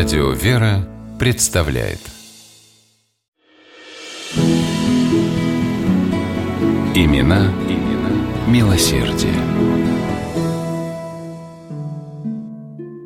Радио «Вера» представляет Имена, имена милосердие.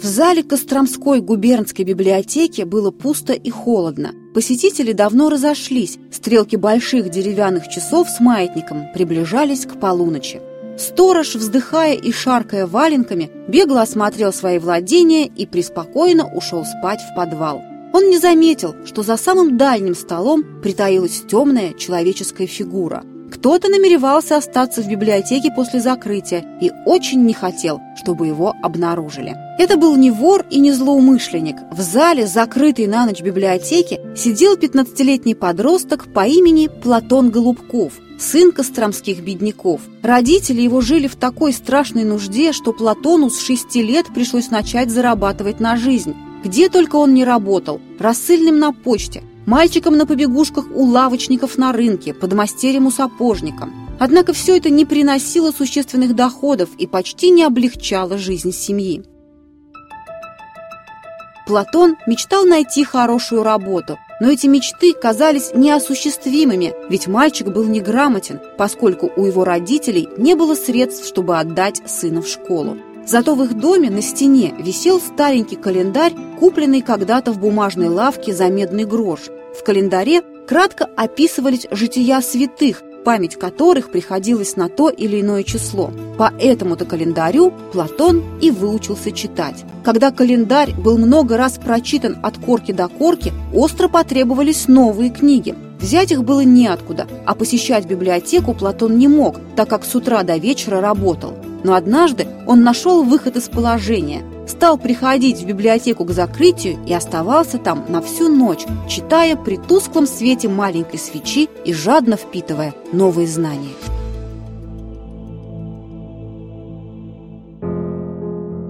В зале Костромской губернской библиотеки было пусто и холодно. Посетители давно разошлись, стрелки больших деревянных часов с маятником приближались к полуночи. Сторож, вздыхая и шаркая валенками, бегло осмотрел свои владения и преспокойно ушел спать в подвал. Он не заметил, что за самым дальним столом притаилась темная человеческая фигура. Кто-то намеревался остаться в библиотеке после закрытия и очень не хотел, чтобы его обнаружили. Это был не вор и не злоумышленник. В зале, закрытой на ночь библиотеки, сидел 15-летний подросток по имени Платон Голубков, сын костромских бедняков. Родители его жили в такой страшной нужде, что Платону с шести лет пришлось начать зарабатывать на жизнь. Где только он не работал, рассыльным на почте, мальчиком на побегушках у лавочников на рынке, подмастерьем у сапожника. Однако все это не приносило существенных доходов и почти не облегчало жизнь семьи. Платон мечтал найти хорошую работу, но эти мечты казались неосуществимыми, ведь мальчик был неграмотен, поскольку у его родителей не было средств, чтобы отдать сына в школу. Зато в их доме на стене висел старенький календарь, купленный когда-то в бумажной лавке за медный грош. В календаре кратко описывались жития святых, память которых приходилась на то или иное число. По этому-то календарю Платон и выучился читать. Когда календарь был много раз прочитан от корки до корки, остро потребовались новые книги. Взять их было неоткуда, а посещать библиотеку Платон не мог, так как с утра до вечера работал. Но однажды он нашел выход из положения – стал приходить в библиотеку к закрытию и оставался там на всю ночь, читая при тусклом свете маленькой свечи и жадно впитывая новые знания.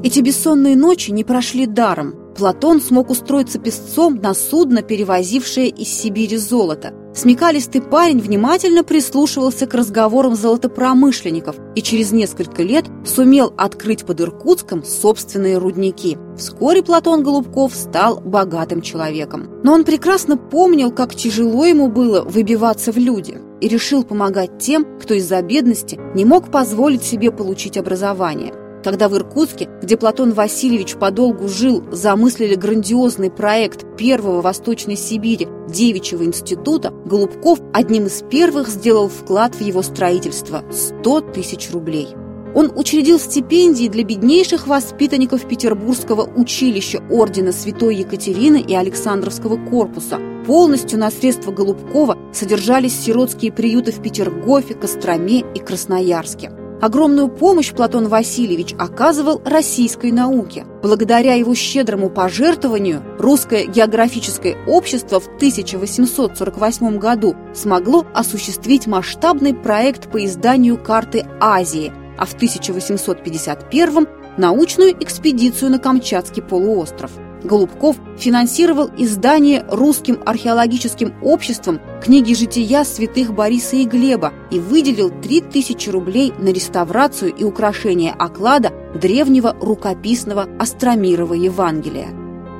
Эти бессонные ночи не прошли даром. Платон смог устроиться песцом на судно, перевозившее из Сибири золото – Смекалистый парень внимательно прислушивался к разговорам золотопромышленников и через несколько лет сумел открыть под Иркутском собственные рудники. Вскоре Платон Голубков стал богатым человеком. Но он прекрасно помнил, как тяжело ему было выбиваться в люди и решил помогать тем, кто из-за бедности не мог позволить себе получить образование – когда в Иркутске, где Платон Васильевич подолгу жил, замыслили грандиозный проект первого Восточной Сибири девичьего института, Голубков одним из первых сделал вклад в его строительство – 100 тысяч рублей. Он учредил стипендии для беднейших воспитанников Петербургского училища Ордена Святой Екатерины и Александровского корпуса. Полностью на средства Голубкова содержались сиротские приюты в Петергофе, Костроме и Красноярске. Огромную помощь Платон Васильевич оказывал российской науке. Благодаря его щедрому пожертвованию Русское географическое общество в 1848 году смогло осуществить масштабный проект по изданию карты Азии, а в 1851 – научную экспедицию на Камчатский полуостров. Голубков финансировал издание русским археологическим обществом книги жития святых Бориса и Глеба и выделил 3000 рублей на реставрацию и украшение оклада древнего рукописного Остромирова Евангелия.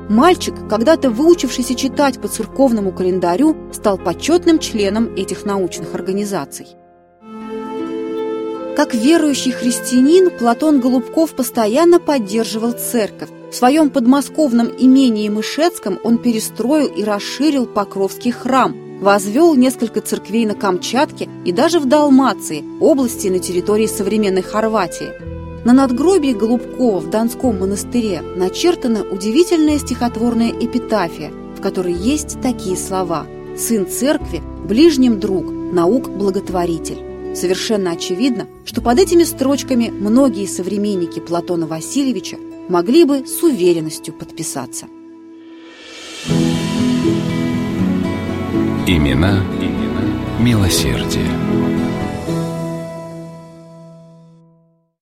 Мальчик, когда-то выучившийся читать по церковному календарю, стал почетным членом этих научных организаций. Как верующий христианин, Платон Голубков постоянно поддерживал церковь, в своем подмосковном имении Мышецком он перестроил и расширил Покровский храм, возвел несколько церквей на Камчатке и даже в Далмации, области на территории современной Хорватии. На надгробии Голубкова в Донском монастыре начертана удивительная стихотворная эпитафия, в которой есть такие слова «Сын церкви, ближним друг, наук благотворитель». Совершенно очевидно, что под этими строчками многие современники Платона Васильевича могли бы с уверенностью подписаться. Имена, имена милосердие.